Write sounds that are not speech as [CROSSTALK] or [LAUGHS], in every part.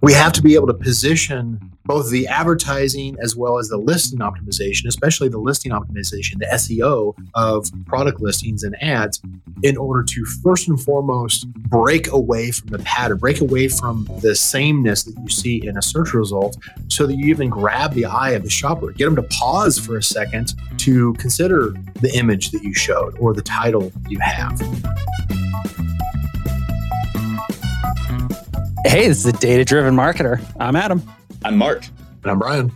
we have to be able to position both the advertising as well as the listing optimization, especially the listing optimization, the SEO of product listings and ads, in order to first and foremost break away from the pattern, break away from the sameness that you see in a search result, so that you even grab the eye of the shopper, get them to pause for a second to consider the image that you showed or the title you have. Hey, this is the Data Driven Marketer. I'm Adam. I'm Mark. And I'm Brian.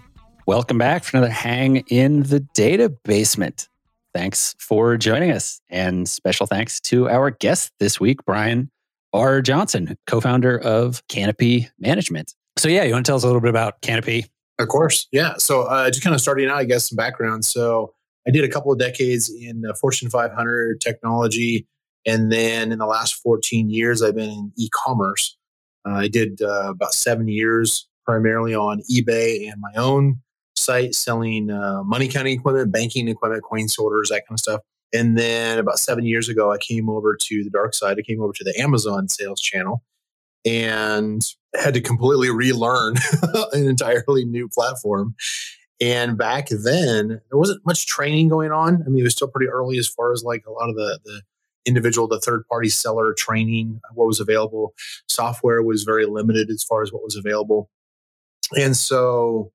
Welcome back for another Hang in the Data Basement. Thanks for joining us. And special thanks to our guest this week, Brian R. Johnson, co founder of Canopy Management. So, yeah, you want to tell us a little bit about Canopy? Of course. Yeah. So, uh, just kind of starting out, I guess, some background. So, I did a couple of decades in uh, Fortune 500 technology. And then in the last 14 years, I've been in e commerce. Uh, I did uh, about seven years primarily on eBay and my own site selling uh, money counting equipment, banking equipment, coin sorters, that kind of stuff. And then about seven years ago, I came over to the dark side. I came over to the Amazon sales channel and had to completely relearn [LAUGHS] an entirely new platform. And back then, there wasn't much training going on. I mean, it was still pretty early as far as like a lot of the, the individual the third party seller training what was available. Software was very limited as far as what was available. And so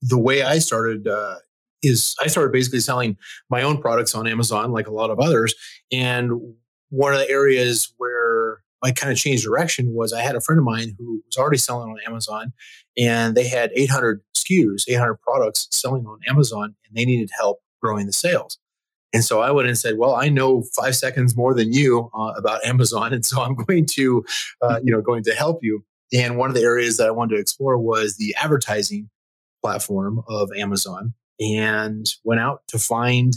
the way i started uh, is i started basically selling my own products on amazon like a lot of others. And one of the areas where I kind of changed direction was I had a friend of mine who was already selling on Amazon and they had 800 SKUs, 800 products selling on Amazon and they needed help growing the sales. And so I went and said, "Well, I know five seconds more than you uh, about Amazon, and so I'm going to, uh, you know, going to help you." And one of the areas that I wanted to explore was the advertising platform of Amazon, and went out to find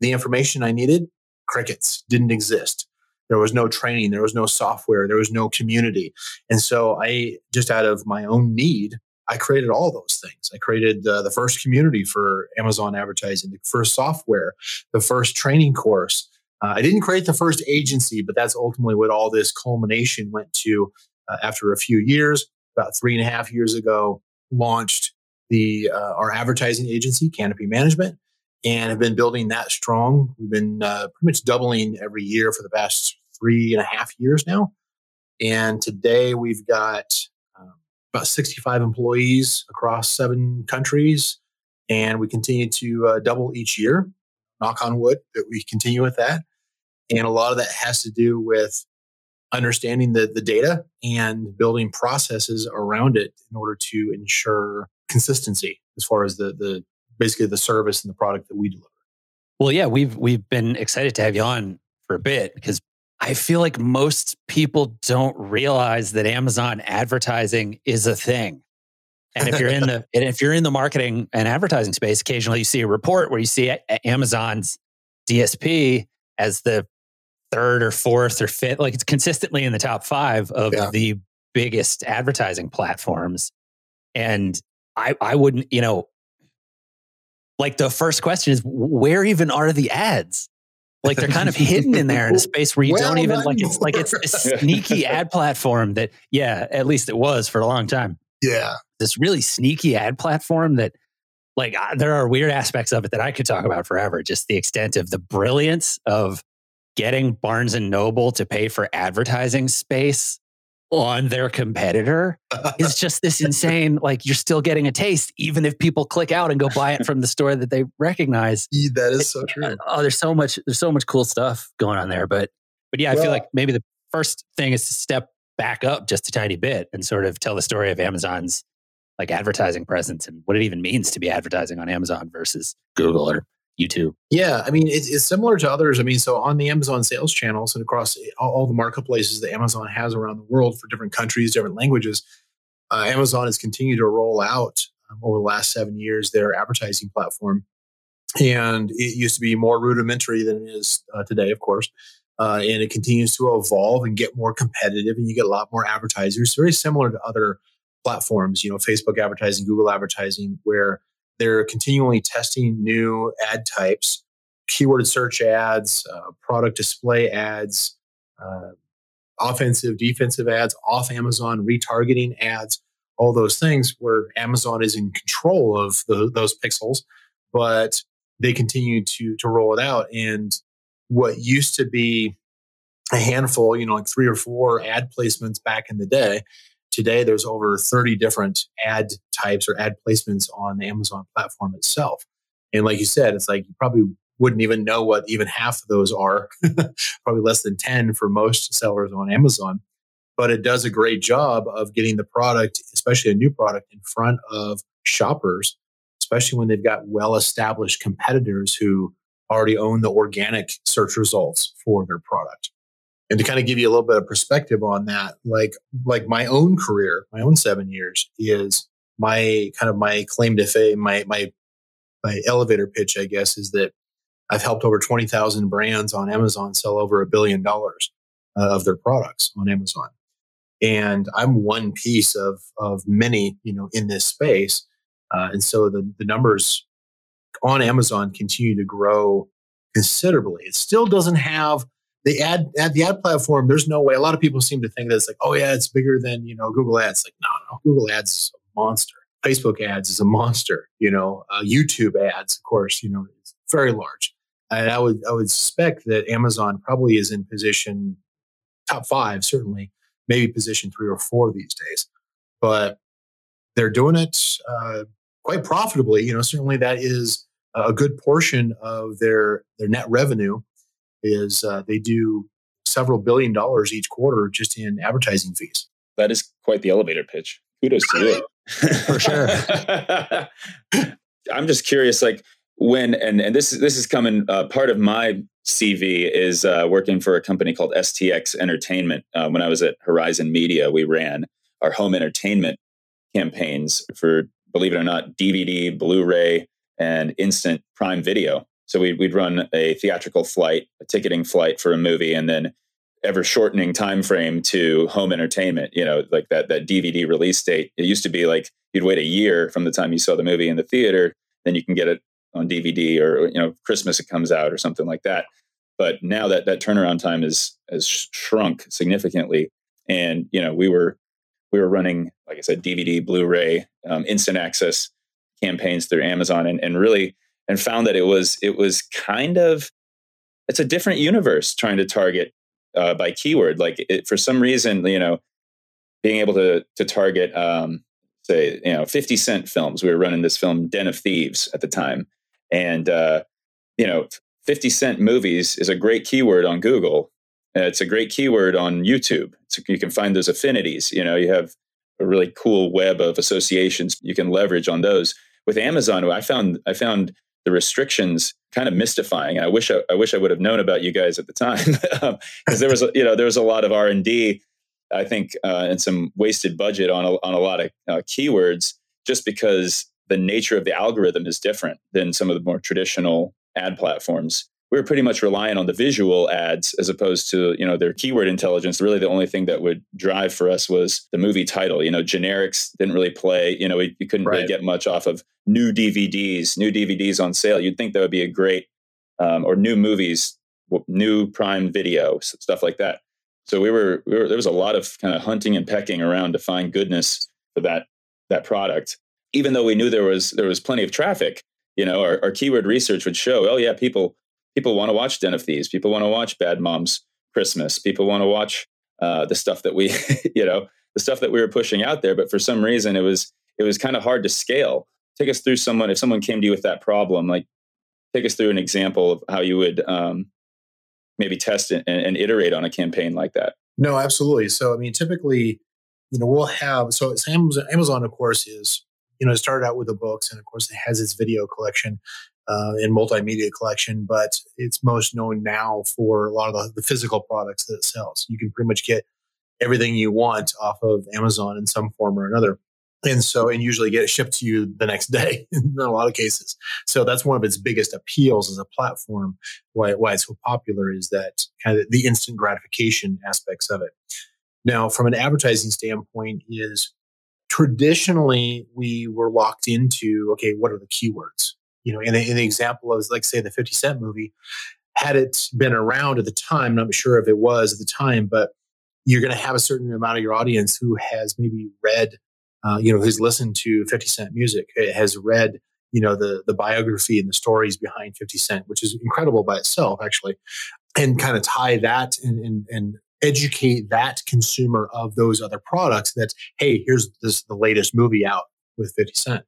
the information I needed. Crickets didn't exist. There was no training. There was no software. There was no community. And so I, just out of my own need, I created all those things. I created uh, the first community for Amazon advertising, the first software, the first training course. Uh, I didn't create the first agency, but that's ultimately what all this culmination went to uh, after a few years. About three and a half years ago, launched the uh, our advertising agency, Canopy Management, and have been building that strong. We've been uh, pretty much doubling every year for the past three and a half years now. And today we've got about 65 employees across seven countries, and we continue to uh, double each year. Knock on wood that we continue with that. And a lot of that has to do with understanding the, the data and building processes around it in order to ensure consistency as far as the, the basically the service and the product that we deliver. Well, yeah, we've we've been excited to have you on for a bit because I feel like most people don't realize that Amazon advertising is a thing. And if you're in the [LAUGHS] and if you're in the marketing and advertising space, occasionally you see a report where you see Amazon's DSP as the third or fourth or fifth, like it's consistently in the top five of yeah. the biggest advertising platforms. And I I wouldn't, you know, like the first question is where even are the ads? Like they're kind of hidden in there in a space where you well, don't even like it's like it's a sneaky ad platform that yeah at least it was for a long time. Yeah. This really sneaky ad platform that like there are weird aspects of it that i could talk about forever. Just the extent of the brilliance of getting barnes and noble to pay for advertising space on their competitor is [LAUGHS] just this insane like you're still getting a taste even if people click out and go buy it from the store that they recognize. [LAUGHS] That is so uh, true. oh there's so much there's so much cool stuff going on there but but yeah i well, feel like maybe the first thing is to step back up just a tiny bit and sort of tell the story of amazon's like advertising presence and what it even means to be advertising on amazon versus google or YouTube? Yeah, I mean, it's, it's similar to others. I mean, so on the Amazon sales channels and across all, all the marketplaces that Amazon has around the world for different countries, different languages, uh, Amazon has continued to roll out um, over the last seven years their advertising platform. And it used to be more rudimentary than it is uh, today, of course. Uh, and it continues to evolve and get more competitive, and you get a lot more advertisers. Very similar to other platforms, you know, Facebook advertising, Google advertising, where they're continually testing new ad types, keyword search ads, uh, product display ads, uh, offensive, defensive ads, off Amazon, retargeting ads, all those things where Amazon is in control of the, those pixels, but they continue to to roll it out. And what used to be a handful, you know, like three or four ad placements back in the day, today there's over 30 different ad types or ad placements on the Amazon platform itself. And like you said, it's like you probably wouldn't even know what even half of those are, [LAUGHS] probably less than 10 for most sellers on Amazon. But it does a great job of getting the product, especially a new product, in front of shoppers, especially when they've got well established competitors who already own the organic search results for their product. And to kind of give you a little bit of perspective on that, like like my own career, my own seven years is my kind of my claim to fame, my my my elevator pitch, I guess, is that I've helped over twenty thousand brands on Amazon sell over a billion dollars uh, of their products on Amazon, and I'm one piece of of many, you know, in this space, uh, and so the the numbers on Amazon continue to grow considerably. It still doesn't have the ad at the ad platform. There's no way. A lot of people seem to think that it's like, oh yeah, it's bigger than you know Google Ads. Like no, no, Google Ads is a monster. Facebook ads is a monster. You know, uh, YouTube ads, of course, you know, it's very large. And I would I would suspect that Amazon probably is in position top five, certainly, maybe position three or four these days. But they're doing it uh, quite profitably. You know, certainly that is a good portion of their their net revenue is uh, they do several billion dollars each quarter just in advertising fees. That is quite the elevator pitch. Kudos to you. [LAUGHS] For sure. I'm just curious, like when and and this this is coming. Uh, part of my CV is uh, working for a company called STX Entertainment. Uh, when I was at Horizon Media, we ran our home entertainment campaigns for, believe it or not, DVD, Blu-ray, and instant Prime Video. So we'd, we'd run a theatrical flight, a ticketing flight for a movie, and then ever shortening time frame to home entertainment. You know, like that that DVD release date. It used to be like you'd wait a year from the time you saw the movie in the theater, then you can get it on DVD or you know Christmas it comes out or something like that. But now that that turnaround time is has shrunk significantly, and you know we were we were running like I said DVD, Blu-ray, um, instant access campaigns through Amazon, and and really and found that it was it was kind of it's a different universe trying to target uh, by keyword. Like it, for some reason, you know, being able to to target, um, say, you know, fifty cent films. We were running this film Den of Thieves at the time, and uh, you know, fifty cent movies is a great keyword on Google. Uh, it's a great keyword on YouTube. So you can find those affinities. You know, you have a really cool web of associations you can leverage on those. With Amazon, I found I found the restrictions kind of mystifying. I wish I, I, wish I would have known about you guys at the time because [LAUGHS] um, there was you know there was a lot of R and D, I think, uh, and some wasted budget on a, on a lot of uh, keywords just because the nature of the algorithm is different than some of the more traditional ad platforms we were pretty much relying on the visual ads as opposed to you know their keyword intelligence. Really the only thing that would drive for us was the movie title. You know generics didn't really play you know we, you couldn't right. really get much off of new dvds new dvds on sale. You'd think that would be a great um, or new movies new prime video stuff like that. So we were, we were there was a lot of kind of hunting and pecking around to find goodness for that that product. Even though we knew there was there was plenty of traffic you know our, our keyword research would show oh yeah people people want to watch Den of Thieves. People want to watch Bad Moms Christmas. People want to watch uh, the stuff that we, [LAUGHS] you know, the stuff that we were pushing out there. But for some reason, it was it was kind of hard to scale. Take us through someone if someone came to you with that problem, like take us through an example of how you would um, maybe test and, and iterate on a campaign like that. No, absolutely. So I mean, typically, you know, we'll have so Amazon, Amazon, of course, is you know, it started out with the books, and of course, it has its video collection uh, and multimedia collection, but it's most known now for a lot of the, the, physical products that it sells. You can pretty much get everything you want off of Amazon in some form or another. And so, and usually get it shipped to you the next [LAUGHS] day in a lot of cases. So that's one of its biggest appeals as a platform. Why, why it's so popular is that kind of the instant gratification aspects of it. Now, from an advertising standpoint, is traditionally we were locked into okay, what are the keywords? You know, in, a, in the example of like say the 50 Cent movie, had it been around at the time, I'm not sure if it was at the time, but you're going to have a certain amount of your audience who has maybe read uh, you know, has listened to 50 Cent music, has read, you know, the the biography and the stories behind 50 Cent, which is incredible by itself, actually, and kind of tie that and, and, and educate that consumer of those other products that, hey, here's this the latest movie out with 50 Cent.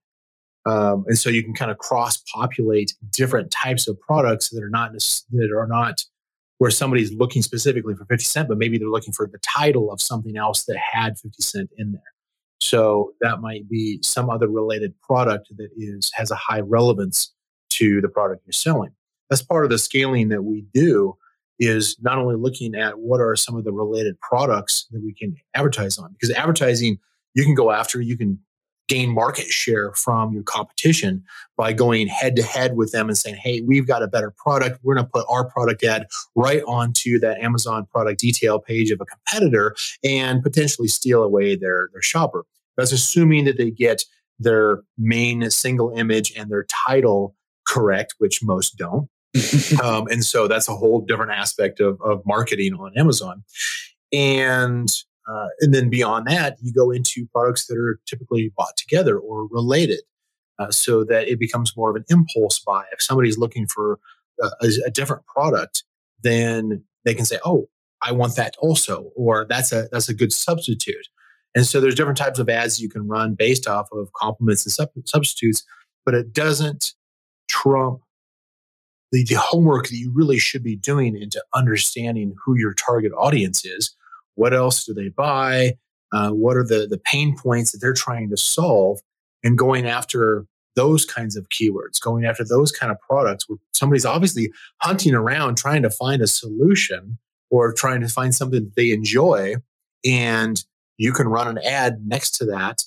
Um, and so you can kind of cross populate different types of products that are not that are not where somebody's looking specifically for 50 cent but maybe they're looking for the title of something else that had 50 cent in there so that might be some other related product that is has a high relevance to the product you're selling. That's part of the scaling that we do is not only looking at what are some of the related products that we can advertise on because advertising you can go after you can gain market share from your competition by going head to head with them and saying hey we've got a better product. We're going to put our product ad right onto that amazon product detail page of a competitor and potentially steal away their, their shopper. That's assuming that they get their main single image and their title correct which most don't. [LAUGHS] Um, and so that's a whole different aspect of, of marketing on Amazon. And uh, and then beyond that, you go into products that are typically bought together or related, uh, so that it becomes more of an impulse buy. If somebody's looking for a, a, different product, then they can say, "Oh, I want that also," or "That's a that's a good substitute." And so there's different types of ads you can run based off of complements and sub- substitutes, but it doesn't trump the, the homework that you really should be doing into understanding who your target audience is. What else do they buy? Uh, what are the, the pain points that they're trying to solve? And going after those kinds of keywords, going after those kind of products where somebody's obviously hunting around trying to find a solution or trying to find something that they enjoy. And you can run an ad next to that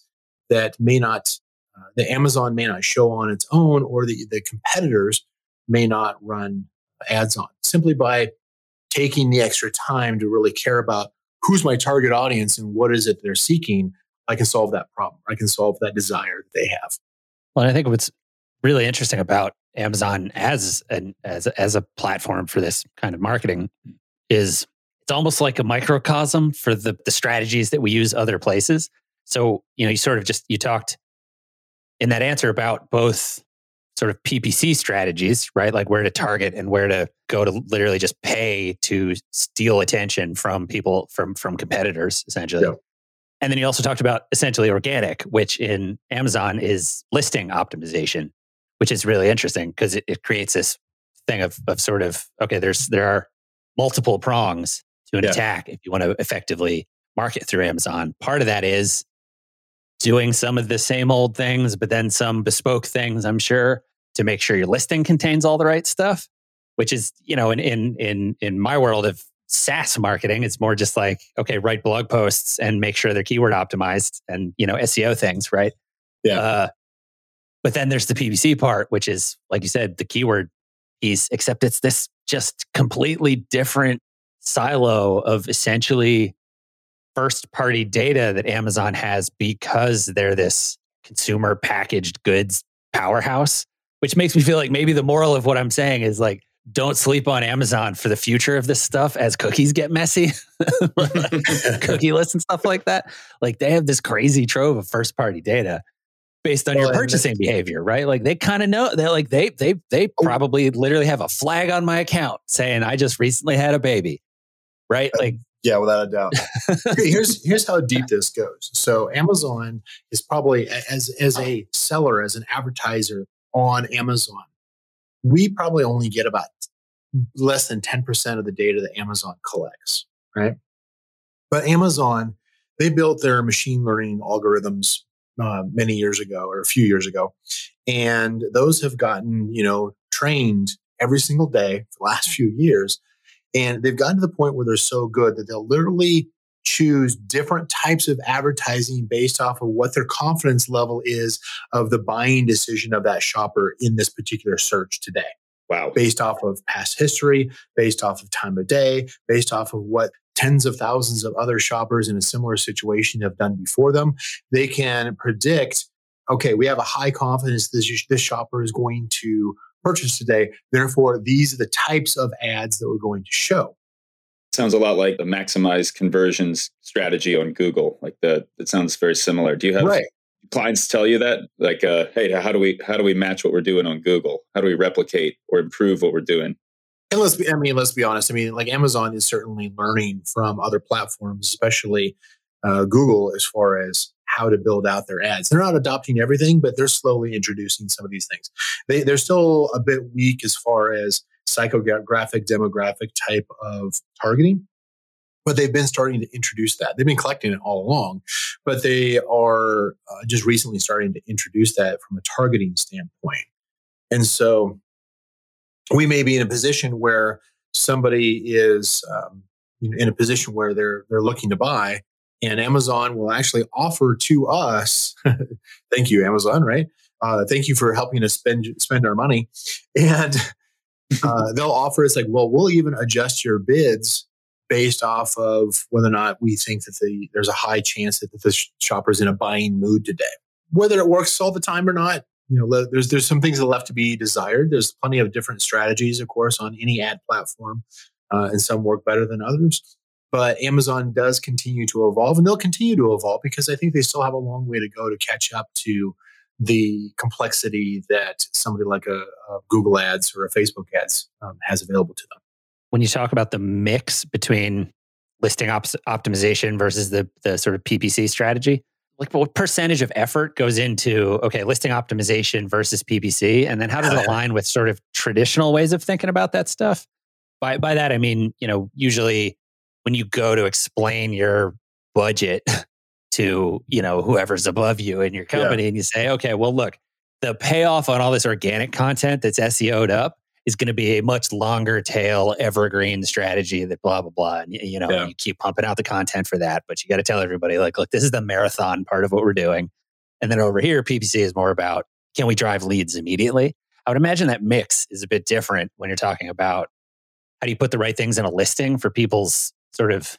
that may not, uh, the Amazon may not show on its own or the, the competitors may not run ads on simply by taking the extra time to really care about who's my target audience and what is it they're seeking i can solve that problem. I can solve that desire that they have. Well i think what's really interesting about amazon as an as, as a platform for this kind of marketing is it's almost like a microcosm for the the strategies that we use other places. So you know you sort of just you talked in that answer about both sort of PPC strategies, right? Like where to target and where to go to literally just pay to steal attention from people from from competitors, essentially. Yeah. And then you also talked about essentially organic, which in Amazon is listing optimization, which is really interesting because it, it, creates this thing of of sort of okay, there's there are multiple prongs to an yeah. attack if you want to effectively market through Amazon. Part of that is doing some of the same old things, but then some bespoke things, I'm sure to make sure your listing contains all the right stuff, which is, you know, in in in in my world of SaaS marketing, it's more just like, okay, write blog posts and make sure they're keyword optimized and, you know, SEO things, right? Yeah. Uh, but then there's the PPC part, which is, like you said, the keyword piece, except it's this just completely different silo of essentially first party data that Amazon has because they're this consumer packaged goods powerhouse which makes me feel like maybe the moral of what I'm saying is like, don't sleep on Amazon for the future of this stuff as cookies get messy, [LAUGHS] [LAUGHS] cookieless and stuff like that. Like they have this crazy trove of first party data based on well, your purchasing behavior, right? Like they kind of know they're like they they they oh. probably literally have a flag on my account saying I just recently had a baby, right? Uh, like yeah, without a doubt. [LAUGHS] here's here's how deep this goes. So Amazon is probably as as a seller, as an advertiser, on Amazon, we probably only get about less than 10% of the data that Amazon collects, right? But Amazon, they built their machine learning algorithms uh, many years ago or a few years ago. And those have gotten, you know, trained every single day for the last few years. And they've gotten to the point where they're so good that they'll literally choose different types of advertising based off of what their confidence level is of the buying decision of that shopper in this particular search today. Wow. Based off of past history, based off of time of day, based off of what tens of thousands of other shoppers in a similar situation have done before them, they can predict okay, we have a high confidence this, this shopper is going to purchase today. Therefore, these are the types of ads that we're going to show. Sounds a lot like the maximize conversions strategy on Google. Like the it sounds very similar. Do you have right. clients tell you that? Like, uh, hey, how do we how do we match what we're doing on Google? How do we replicate or improve what we're doing? And let's be, I mean, let's be honest. I mean, like Amazon is certainly learning from other platforms, especially uh, Google, as far as how to build out their ads. They're not adopting everything, but they're slowly introducing some of these things. They, they're still a bit weak as far as psychographic, demographic type of targeting, but they've been starting to introduce that. They've been collecting it all along, but they are uh, just recently starting to introduce that from a targeting standpoint. And so we may be in a position where somebody is um, in a position where they're they're looking to buy, and Amazon will actually offer to us, [LAUGHS] thank you, Amazon, right? Uh, thank you for helping us spend spend our money, and uh, they'll offer us like, well, we'll even adjust your bids based off of whether or not we think that the, there's a high chance that the shopper's in a buying mood today. Whether it works all the time or not, you know there's there's some things that left to be desired there's plenty of different strategies of course on any ad platform uh, and some work better than others but amazon does continue to evolve and they'll continue to evolve because i think they still have a long way to go to catch up to the complexity that somebody like a, a google ads or a facebook ads um, has available to them. When you talk about the mix between listing op- optimization versus the the sort of ppc strategy like what percentage of effort goes into okay listing optimization versus ppc and then how does it [LAUGHS] align with sort of traditional ways of thinking about that stuff? By by that i mean you know usually when you go to explain your budget [LAUGHS] to you know whoever's above you in your company yeah. and you say okay well look the payoff on all this organic content that's seo'd up is going to be a much longer tail evergreen strategy that blah blah blah and you know yeah. you keep pumping out the content for that but you got to tell everybody like look this is the marathon part of what we're doing and then over here ppc is more about can we drive leads immediately i would imagine that mix is a bit different when you're talking about how do you put the right things in a listing for people's sort of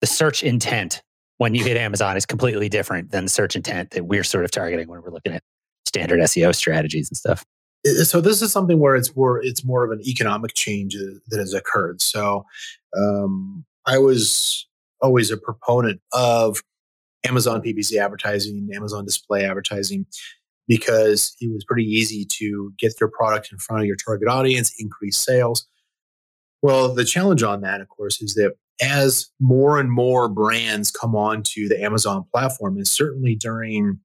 the search intent when you hit amazon is completely different than the search intent that we're sort of targeting when we're looking at standard seo strategies and stuff so this is something where it's more it's more of an economic change that has occurred. So um, I was always a proponent of Amazon PPC advertising, Amazon display advertising, because it was pretty easy to get your product in front of your target audience, increase sales. Well, the challenge on that, of course, is that as more and more brands come onto the Amazon platform, and certainly during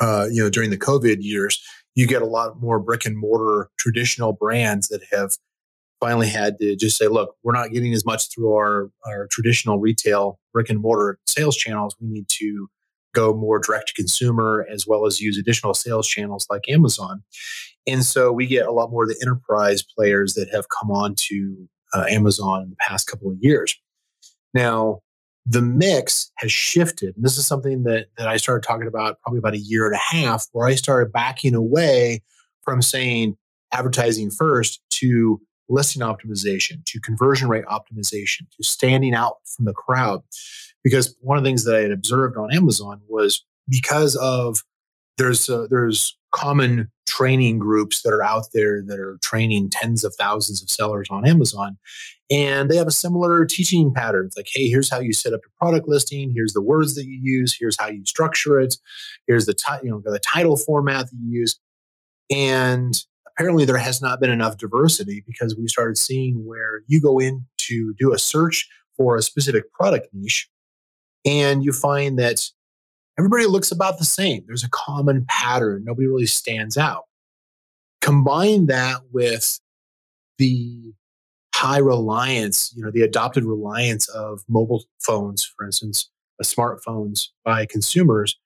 uh, you know during the COVID years, you get a lot more brick and mortar traditional brands that have finally had to just say, look, we're not getting as much through our, our traditional retail brick and mortar sales channels. We need to go more direct to consumer as well as use additional sales channels like Amazon. And so we get a lot more of the enterprise players that have come on to uh, Amazon in the past couple of years. Now, the mix has shifted. And this is something that, that I started talking about probably about a year and a half, where I started backing away from saying advertising first to listing optimization, to conversion rate optimization, to standing out from the crowd. Because one of the things that I had observed on Amazon was because of there's a, there's common training groups that are out there that are training tens of thousands of sellers on Amazon. And they have a similar teaching pattern. It's like, hey, here's how you set up your product listing. Here's the words that you use. Here's how you structure it. Here's the, you know, the title format that you use. And apparently there has not been enough diversity because we started seeing where you go in to do a search for a specific product niche and you find that everybody looks about the same. There's a common pattern. Nobody really stands out. Combine that with the high reliance, you know, the adopted reliance of mobile phones, for instance, uh, smartphones by consumers.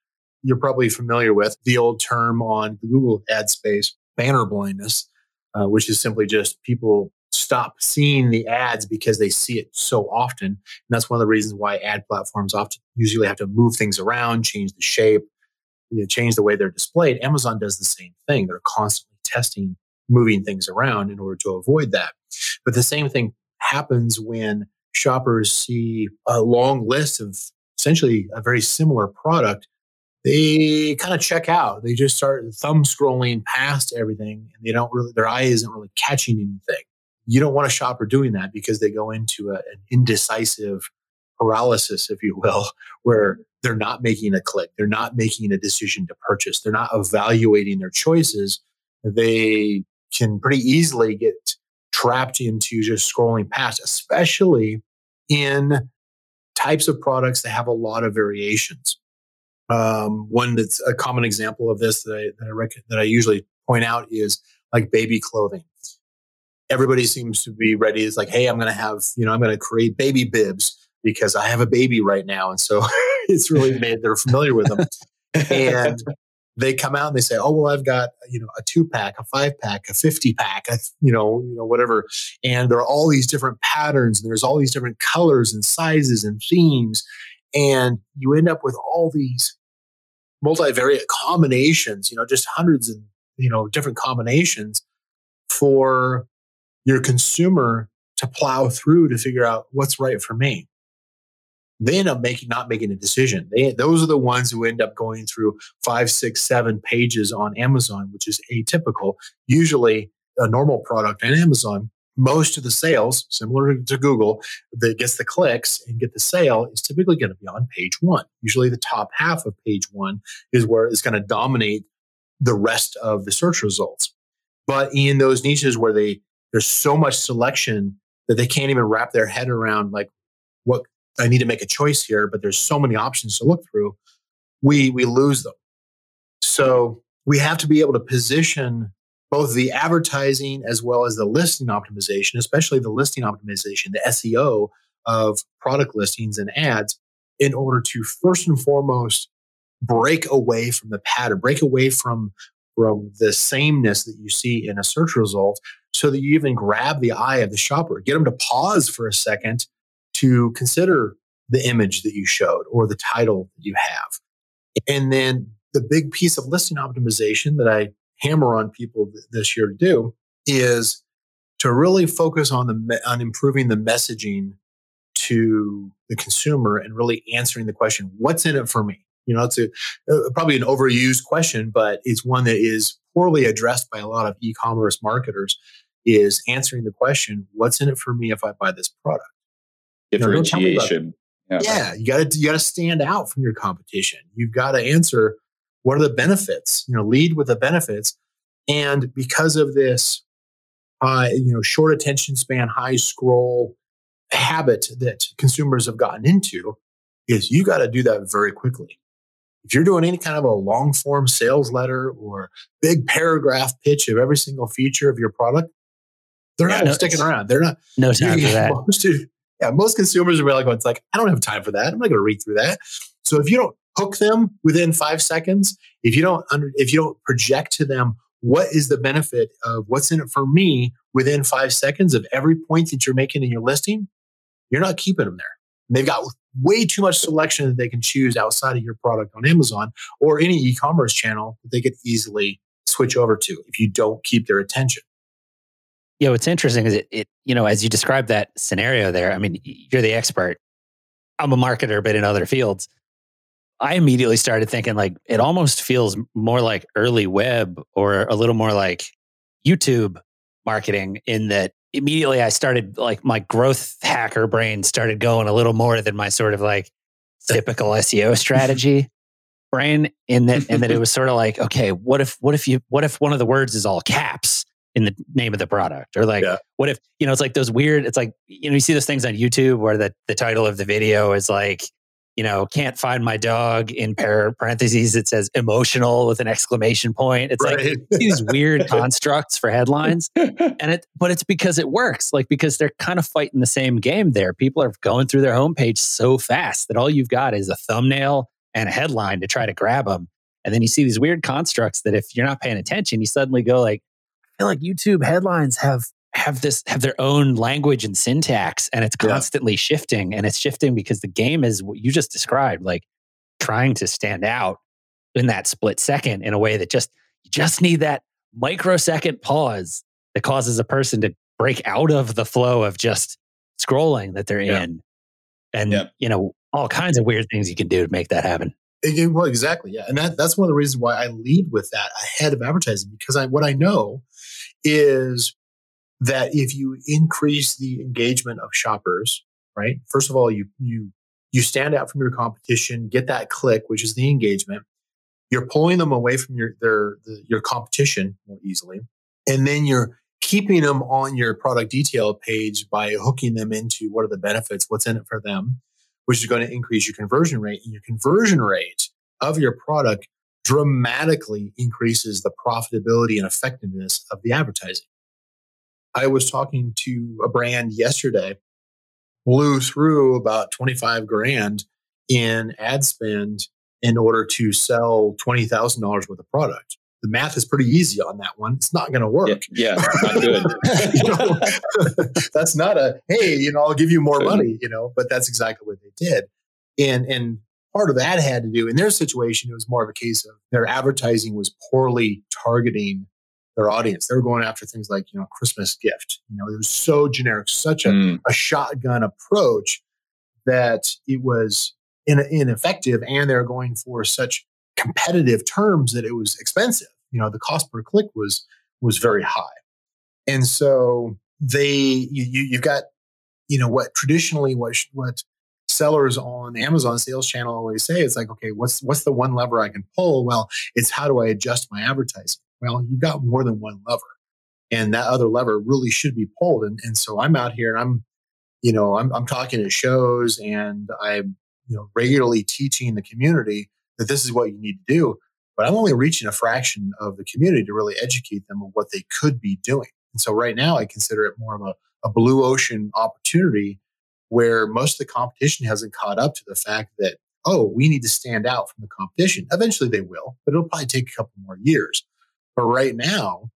You're probably familiar with the old term on the Google ad space, banner blindness, uh, which is simply just people stop seeing the ads because they see it so often. And that's one of the reasons why ad platforms often usually have to move things around, change the shape, you know, change the way they're displayed. Amazon does the same thing. They're constantly testing moving things around in order to avoid that. But the same thing happens when shoppers see a long list of essentially a very similar product they kind of check out. They just start thumb scrolling past everything and they don't really, their eye isn't really catching anything. You don't want a shopper doing that because they go into a, an indecisive paralysis, if you will, [LAUGHS] where they're not making a click, they're not making a decision to purchase, they're not evaluating their choices. They can pretty easily get trapped into just scrolling past, especially in types of products that have a lot of variations. Um, one that's a common example of this that I, that I, rec- that I usually point out is like baby clothing. Everybody seems to be ready. It's like, hey, I'm going to have, you know, I'm going to create baby bibs because I have a baby right now. And so [LAUGHS] it's really made, they're familiar with them. and they come out and they say, "Oh well, I've got you know a two pack, a five pack, a fifty pack, a, you know, you know whatever." And there are all these different patterns, and there's all these different colors and sizes and themes, and you end up with all these multivariate combinations. You know, just hundreds and you know different combinations for your consumer to plow through to figure out what's right for me they end up making not making a decision. They those are the ones who end up going through five, six, seven pages on Amazon, which is atypical. Usually, a normal product on Amazon, most of the sales, similar to Google, that gets the clicks and get the sale is typically going to be on page one. Usually, the top half of page one is where it's going to dominate the rest of the search results. But in those niches where they there's so much selection that they can't even wrap their head around like what I need to make a choice here, but there's so many options to look through, we we lose them. So we have to be able to position both the advertising as well as the listing optimization, especially the listing optimization, the SEO of product listings and ads, in order to first and foremost break away from the pattern, break away from from the sameness that you see in a search result so that you even grab the eye of the shopper, get them to pause for a second to consider the image that you showed or the title that you have. And then the big piece of listing optimization that I hammer on people th- this year to do is to really focus on the on improving the messaging to the consumer and really answering the question what's in it for me you know it's a, uh, probably an overused question but it's one that is poorly addressed by a lot of e-commerce marketers is answering the question what's in it for me if i buy this product differentiation. You know, yeah. yeah, you got to you got to stand out from your competition. You've got to answer what are the benefits. You know, lead with the benefits. And because of this, uh, you know, short attention span, high scroll habit that consumers have gotten into, is you got to do that very quickly. If you're doing any kind of a long form sales letter or big paragraph pitch of every single feature of your product, they're yeah, not no, sticking around. They're not. No [LAUGHS] time for that. Most, yeah, most consumers are really going, it's like, I don't have time for that. I'm not going to read through that. So if you don't hook them within five seconds, if you don't under, if you don't project to them what is the benefit of what's in it for me within five seconds of every point that you're making in your listing, you're not keeping them there. They've got way too much selection that they can choose outside of your product on Amazon or any e-commerce channel that they could easily switch over to if you don't keep their attention. Yeah, what's interesting is it, it, you know, as you describe that scenario there, I mean, you're the expert. I'm a marketer, but in other fields. I immediately started thinking like it almost feels more like early web or a little more like YouTube marketing in that immediately I started like my growth hacker brain started going a little more than my sort of like typical SEO [LAUGHS] strategy brain in that and that it was sort of like okay what if what if you what if one of the words is all caps in the name of the product or like yeah. what if you know it's like those weird it's like you know you see those things on youtube where the, the title of the video is like you know can't find my dog in parentheses it says emotional with an exclamation point. It's right. like [LAUGHS] these weird [LAUGHS] constructs for headlines. And it but it's because it works like because they're kind of fighting the same game there. People are going through their homepage so fast that all you've got is a thumbnail and a headline to try to grab them and then you see these weird constructs that if you're not paying attention you suddenly go like I feel like YouTube headlines have have this have their own language and syntax and it's constantly yeah. shifting and it's shifting because the game is what you just described like trying to stand out in that split second in a way that just you just need that microsecond pause that causes a person to break out of the flow of just scrolling that they're yeah. in and yeah. you know all kinds of weird things you can do to make that happen well exactly yeah and that, that's one of the reasons why i lead with that ahead of advertising because I, what i know is that if you increase the engagement of shoppers, right? First of all, you you you stand out from your competition, get that click, which is the engagement. You're pulling them away from your their the, your competition more easily, and then you're keeping them on your product detail page by hooking them into what are the benefits, what's in it for them, which is going to increase your conversion rate. And your conversion rate of your product dramatically increases the profitability and effectiveness of the advertising. I was talking to a brand yesterday, blew through about 25 grand in ad spend in order to sell $20,000 worth of product. The math is pretty easy on that one. It's not going to work. Yeah, yeah not good. [LAUGHS] know, [LAUGHS] that's not a, hey, you know, I'll give you more money, you know, but that's exactly what they did. And, and part of that had to do in their situation, it was more of a case of their advertising was poorly targeting their audience. They were going after things like, you know, Christmas gift. You know, it was so generic, such a, mm. a shotgun approach that it was in, ineffective. And they were going for such competitive terms that it was expensive. You know, the cost per click was was very high. And so they you, you you've got, you know, what traditionally what what sellers on Amazon sales channel always say it's like, okay, what's what's the one lever I can pull? Well, it's how do I adjust my advertising? Well, you've got more than one lever. And that other lever really should be pulled. And, and so I'm out here and I'm, you know, I'm, I'm talking at shows and I'm, you know, regularly teaching the community that this is what you need to do. But I'm only reaching a fraction of the community to really educate them on what they could be doing. And so right now I consider it more of a, a blue ocean opportunity where most of the competition hasn't caught up to the fact that, oh, we need to stand out from the competition. Eventually they will, but it'll probably take a couple more years. But right now,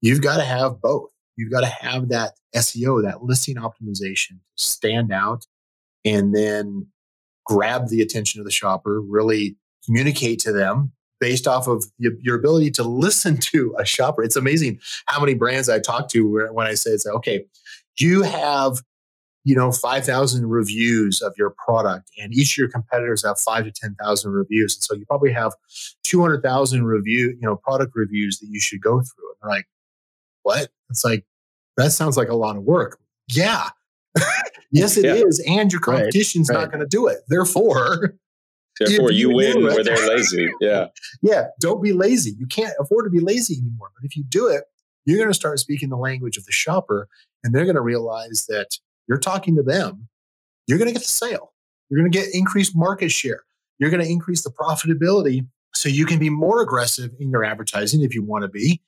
you've got to have both. You've got to have that SEO, that listing optimization stand out and then grab the attention of the shopper, really communicate to them based off of your ability to listen [LAUGHS] to a shopper. It's amazing how many brands I talk to when I say, it's like, okay, you have you know 5000 reviews of your product and each of your competitors have 5 to 10,000 reviews and so you probably have 200,000 review you know product reviews that you should go through and they're like what it's like that sounds like a lot of work yeah [LAUGHS] yes it yeah. is, and your competition's right. not right. going to do it therefore [LAUGHS] Therefore, you, you win where they're lazy. Yeah. yeah. Don't be lazy. You can't afford to be lazy anymore. But if you do it, you're going to start speaking the language of the shopper, and they're going to realize that you're talking to them, you're going to get the sale. You're going to get increased market share. You're going to increase the profitability so you can be more aggressive in your advertising if you want to be.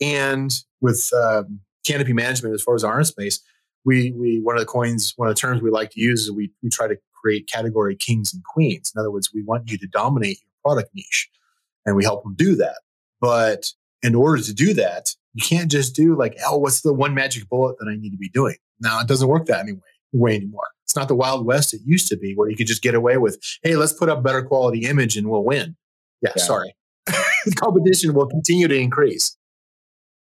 And with um, canopy management, as far as our space, we, we one of the coins, one of the terms we like to use is we, we try to create category kings and queens. In other words, we want you to dominate your product niche and we help them do that. But in order to do that, you can't just do like, oh, what's the one magic bullet that I need to be doing? Now it doesn't work that anyway way anymore. It's not the Wild West it used to be, where you could just get away with, hey, let's put up better quality image and we'll win. Yeah, yeah. sorry. [LAUGHS] competition will continue to increase.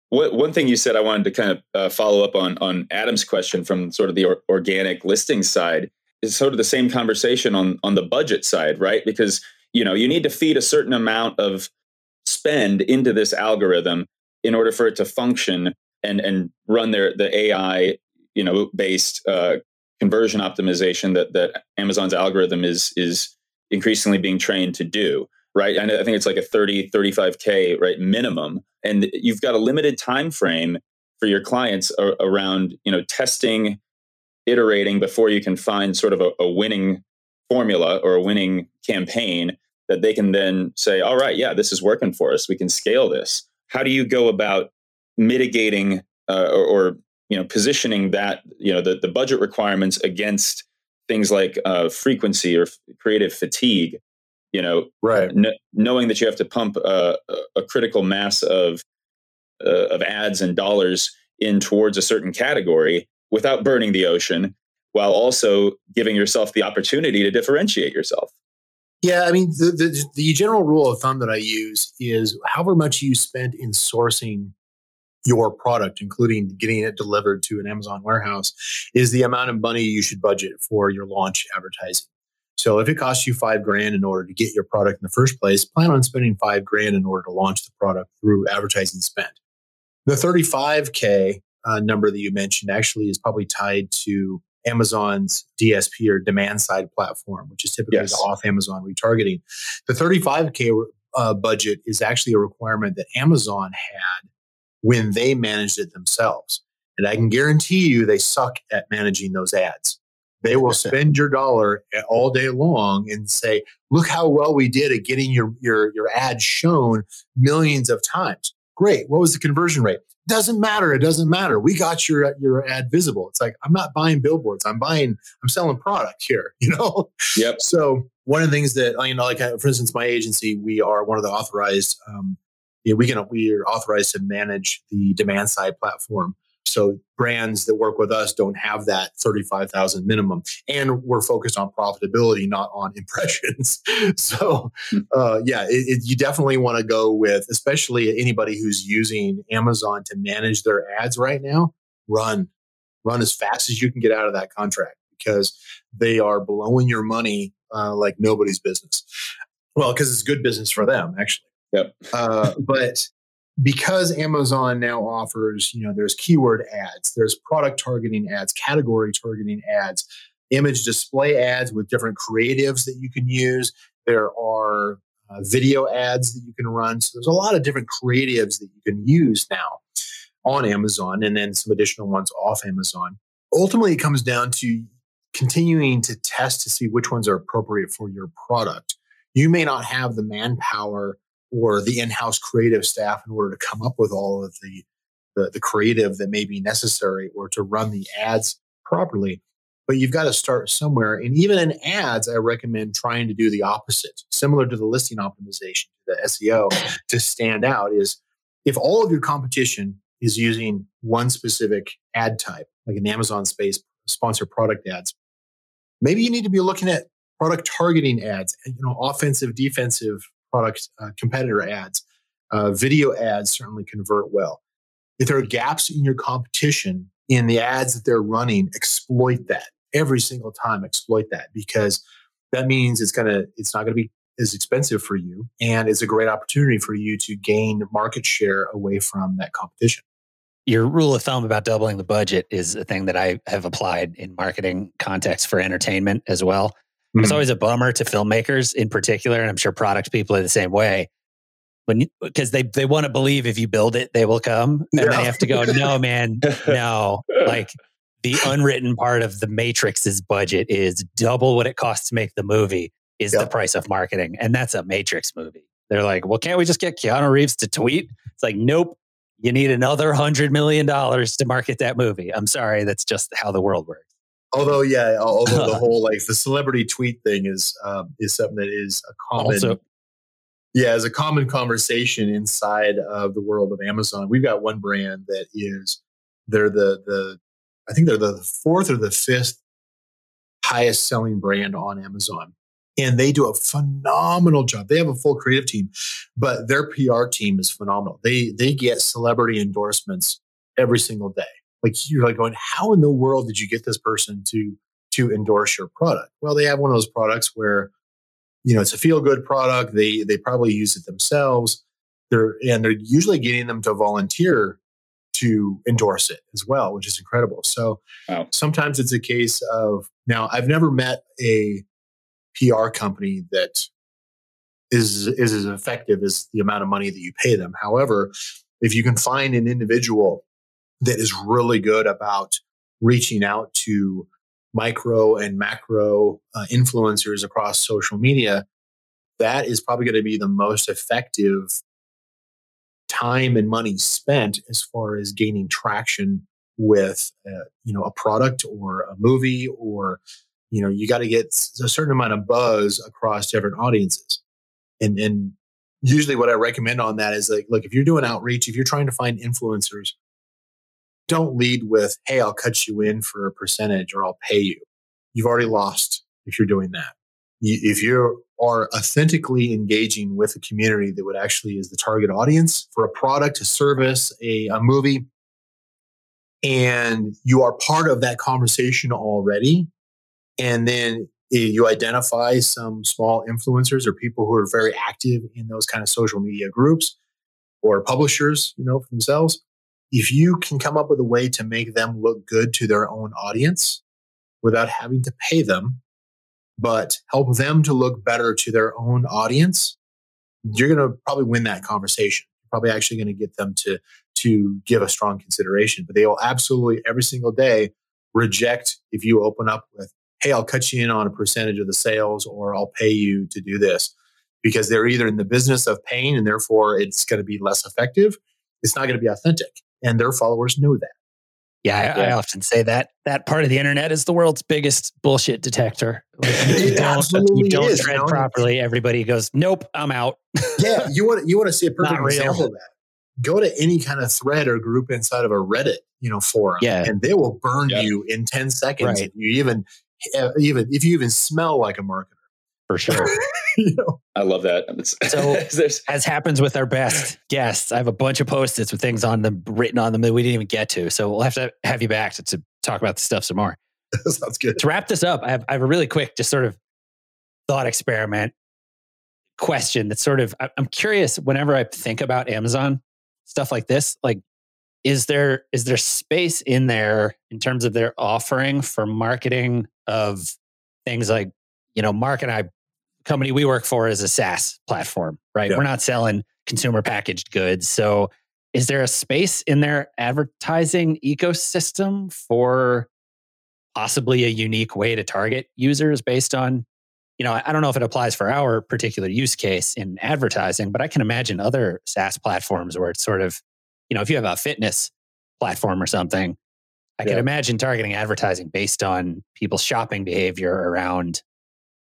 What, one thing you said I wanted to kind of uh, follow up on on Adam's question from sort of the or- organic listing side is sort of the same conversation on on the budget side, right? Because you know you need to feed a certain amount of spend into this algorithm in order for it to function and and run their the AI you know based uh, conversion optimization that that Amazon's algorithm is is increasingly being trained to do right? And i think it's like a 30 35k right minimum. And you've got a limited time frame for your clients around you know testing iterating before you can find sort of a, a winning formula or a winning campaign that they can then say all right yeah this is working for us. We can scale this. How do you go about mitigating uh, or, or, you know positioning that you know the, the budget requirements against things like uh, frequency or f- creative fatigue you know right. n- knowing that you have to pump a, a critical mass of uh, of ads and dollars in towards a certain category without burning the ocean while also giving yourself the opportunity to differentiate yourself. Yeah, I mean, the, the, the general rule of thumb that I use is however much you spend in sourcing your product, including getting it delivered to an Amazon warehouse, is the amount of money you should budget for your launch advertising. So if it costs you five grand in order to get your product in the first place, plan on spending five grand in order to launch the product through advertising spend. The 35K uh, number that you mentioned actually is probably tied to Amazon's DSP or demand side platform, which is typically yes. the off Amazon retargeting. The 35K uh, budget is actually a requirement that Amazon had when they managed it themselves. And I can guarantee you they suck at managing those ads. They will [LAUGHS] spend your dollar all day long and say, look how well we did at getting your, your, your ad shown millions of times. Great. What was the conversion rate? Doesn't matter. It doesn't matter. We got your your ad visible. It's like I'm not buying billboards. I'm buying. I'm selling product here. [LAUGHS] You know. Yep. So one of the things that you know, like for instance, my agency, we are one of the authorized. Um, you know, we can we are authorized to manage the demand side platform so brands that work with us don't have that 35,000 minimum. And we're focused on profitability, not on [LAUGHS] impressions. so hmm. uh, yeah, it, it, you definitely want to go with, especially anybody who's using Amazon to manage their ads right now, run, run as fast as you can get out of that contract because they are blowing your money uh, like nobody's business. Well, because it's good business for them, actually. Yep. uh, but because Amazon now offers, you know, there's keyword ads, there's product targeting ads, category targeting ads, image display ads with different creatives that you can use. There are uh, video ads that you can run. So there's a lot of different creatives that you can use now on Amazon and then some additional ones off Amazon. Ultimately, it comes down to continuing to test to see which ones are appropriate for your product. You may not have the manpower or the in-house creative staff in order to come up with all of the, the, the creative that may be necessary or to run the ads properly. But you've got to start somewhere and even in ads i recommend trying to do the opposite similar to the listing optimization to the seo to stand out is if all of your competition is using one specific ad type like an amazon space sponsored product ads maybe you need to be looking at product targeting ads you know offensive defensive product uh, competitor ads. Uh, video ads certainly convert well. If there are gaps in your competition in the ads that they're running, exploit that every single time. Exploit that because that means it's gonna it's not gonna be as expensive for you, and it's a great opportunity for you to gain market share away from that competition. Your rule of thumb about doubling the budget is a thing that I have applied in marketing context for entertainment as well. Mm-hmm. It's always a bummer to filmmakers in particular, and I'm sure product people are the same way. When because they they want to believe if you build it, they will come, and they have to go, no, man, [LAUGHS] no. Like the unwritten part of the Matrix's budget is double what it costs to make the movie is yep. the price of marketing, and that's a Matrix movie. They're like, well, can't we just get Keanu Reeves to tweet? It's like, nope. You need another hundred million dollars to market that movie. I'm sorry, that's just how the world works. Although, yeah, although the [LAUGHS] whole like the celebrity tweet thing is um, is something that is a common, also, yeah, is a common conversation inside of the world of Amazon. We've got one brand that is they're the the I think they're the fourth or the fifth highest selling brand on Amazon. And they do a phenomenal job. They have a full creative team, but their PR team is phenomenal. They they get celebrity endorsements every single day like you're like going, how in the world did you get this person to to endorse your product? Well, they have one of those products where, you know, it's a feel good product. They they probably use it themselves. They're and they're usually getting them to volunteer to endorse it as well, which is incredible. So wow. sometimes it's a case of now I've never met a PR company that is is as effective as the amount of money that you pay them. However, if you can find an individual that is really good about reaching out to micro and macro uh, influencers across social media, that is probably going to be the most effective time and money spent as far as gaining traction with uh, you know a product or a movie or you know you got to get a certain amount of buzz across different audiences. And and usually what i recommend on that is like look if you're doing outreach if you're trying to find influencers don't lead with, hey, I'll cut you in for a percentage or I'll pay you. You've already lost if you're doing that. If you are authentically engaging with a community that would actually is the target audience for a product, a service, a, a movie, and you are part of that conversation already, and then you identify some small influencers or people who are very active in those kind of social media groups or publishers, you know, for themselves, if you can come up with a way to make them look good to their own audience without having to pay them, but help them to look better to their own audience, you're going to probably win that conversation. You're probably actually going to get them to to give a strong consideration. But they will absolutely every single day reject if you open up with, "Hey, I'll cut you in on a percentage of the sales, or I'll pay you to do this," because they're either in the business of paying and therefore it's going to be less effective. It's not going to be authentic, and their followers know that. Yeah, I, I, often say that that part of the internet is the world's biggest bullshit detector. [LAUGHS] Like, you don't, you don't is, tread you know? properly. Everybody goes, "Nope, I'm out." [LAUGHS] yeah, you want you want to see a perfect example of that. Go to any kind of thread or group inside of a Reddit, you know, forum, yeah. and they will burn yep. you in ten seconds. Right. If you even uh, even if you even smell like a marketer, for sure. [LAUGHS] you know? I love that. so, [LAUGHS] as happens with our best guests, I have a bunch of post-its with things on them written on them that we didn't even get to. So we'll have to have you back to, to talk about the stuff some more. [LAUGHS] Sounds good. To wrap this up, I have, I have a really quick, just sort of thought experiment question that's sort of I'm curious whenever I think about Amazon stuff like this, like is there is there space in there in terms of their offering for marketing of things like you know Mark and I company we work for is a SaaS platform, right? Yeah. We're not selling consumer packaged goods. So is there a space in their advertising ecosystem for possibly a unique way to target users based on you know i don't know if it applies for our particular use case in advertising but i can imagine other saas platforms where it's sort of you know if you have a fitness platform or something i yeah. can imagine targeting advertising based on people's shopping behavior around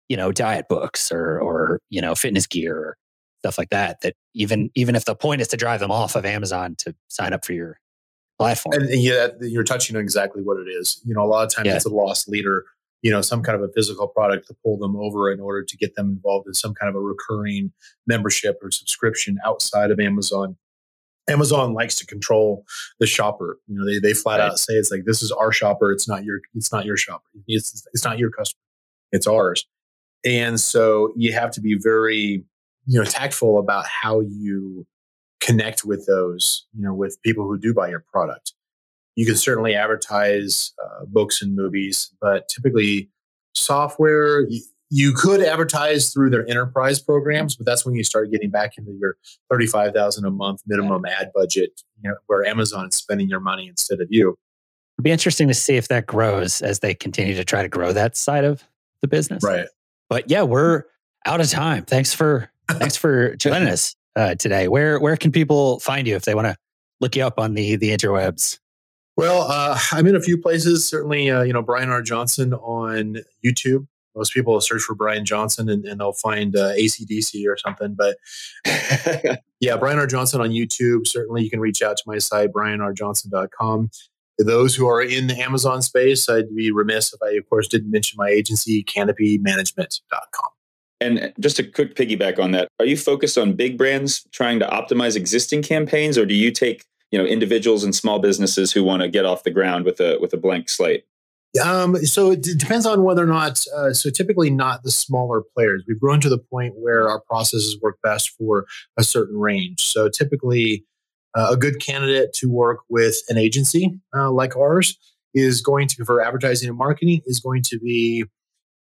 you know diet books or or you know fitness gear or stuff like that that even even if the point is to drive them off of amazon to sign up for your platform. And, and yeah you're touching on exactly what it is. You know a lot of times yeah. it's a loss leader you know some kind of a physical product to pull them over in order to get them involved in some kind of a recurring membership or subscription outside of amazon. Amazon likes to control the shopper. You know they, they flat right. out say it's like this is our shopper. It's not your it's not your shopper. It's, it's not your customer. It's ours and so you have to be very, you know, tactful about how you connect with those, you know, with people who do buy your product. You can certainly advertise uh, books and movies, but typically software, you, you could advertise through their enterprise programs, but that's when you start getting back into your 35,000 a month minimum ad budget, you know, where Amazon is spending your money instead of you. It'd be interesting to see if that grows as they continue to try to grow that side of the business. Right. But yeah, we're out of time. Thanks for thanks for [LAUGHS] joining us uh, today. Where where can people find you if they want to look you up on the the interwebs? Well, uh, I'm in a few places. Certainly, uh, you know Brian R. Johnson on YouTube. Most people will search for Brian Johnson and, and they'll find uh, ACDC or something. But [LAUGHS] yeah, Brian R. Johnson on YouTube. Certainly, you can reach out to my site, brianrjohnson.com those who are in the Amazon space, I'd be remiss if I, of course, didn't mention my agency, canopymanagement.com. And just a quick piggyback on that, are you focused on big brands trying to optimize existing campaigns, or do you take you know individuals and small businesses who want to get off the ground with a with a blank slate? Um, so it d- depends on whether or not. Uh, so typically, not the smaller players. We've grown to the point where our processes work best for a certain range. So typically, a good candidate to work with an agency uh, like ours is going to for advertising and marketing is going to be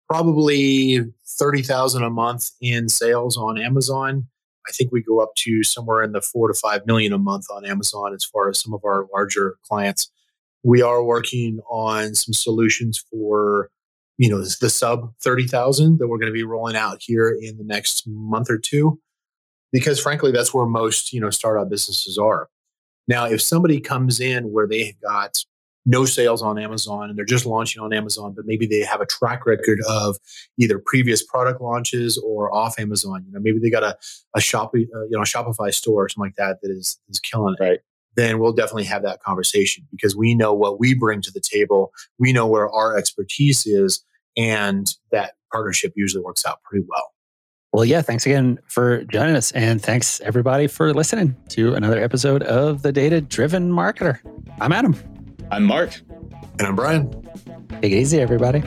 probably 30,000 a month in sales on Amazon. I think we go up to somewhere in the 4 to 5 million a month on Amazon as far as some of our larger clients. We are working on some solutions for you know the sub 30,000 that we're going to be rolling out here in the next month or two because frankly that's where most you know startup businesses are. Now if somebody comes in where they've got no sales on amazon and they're just launching on amazon but maybe they have a track record of either previous product launches or off amazon you know maybe they got a, a shop uh, you know a shopify store or something like that that is is killing it right. then we'll definitely have that conversation because we know what we bring to the table. We know where our expertise is and that partnership usually works out pretty well well, yeah, thanks again for joining us. And thanks everybody for listening to another episode of The Data Driven Marketer. I'm Adam. I'm Mark. And I'm Brian. Take it easy, everybody.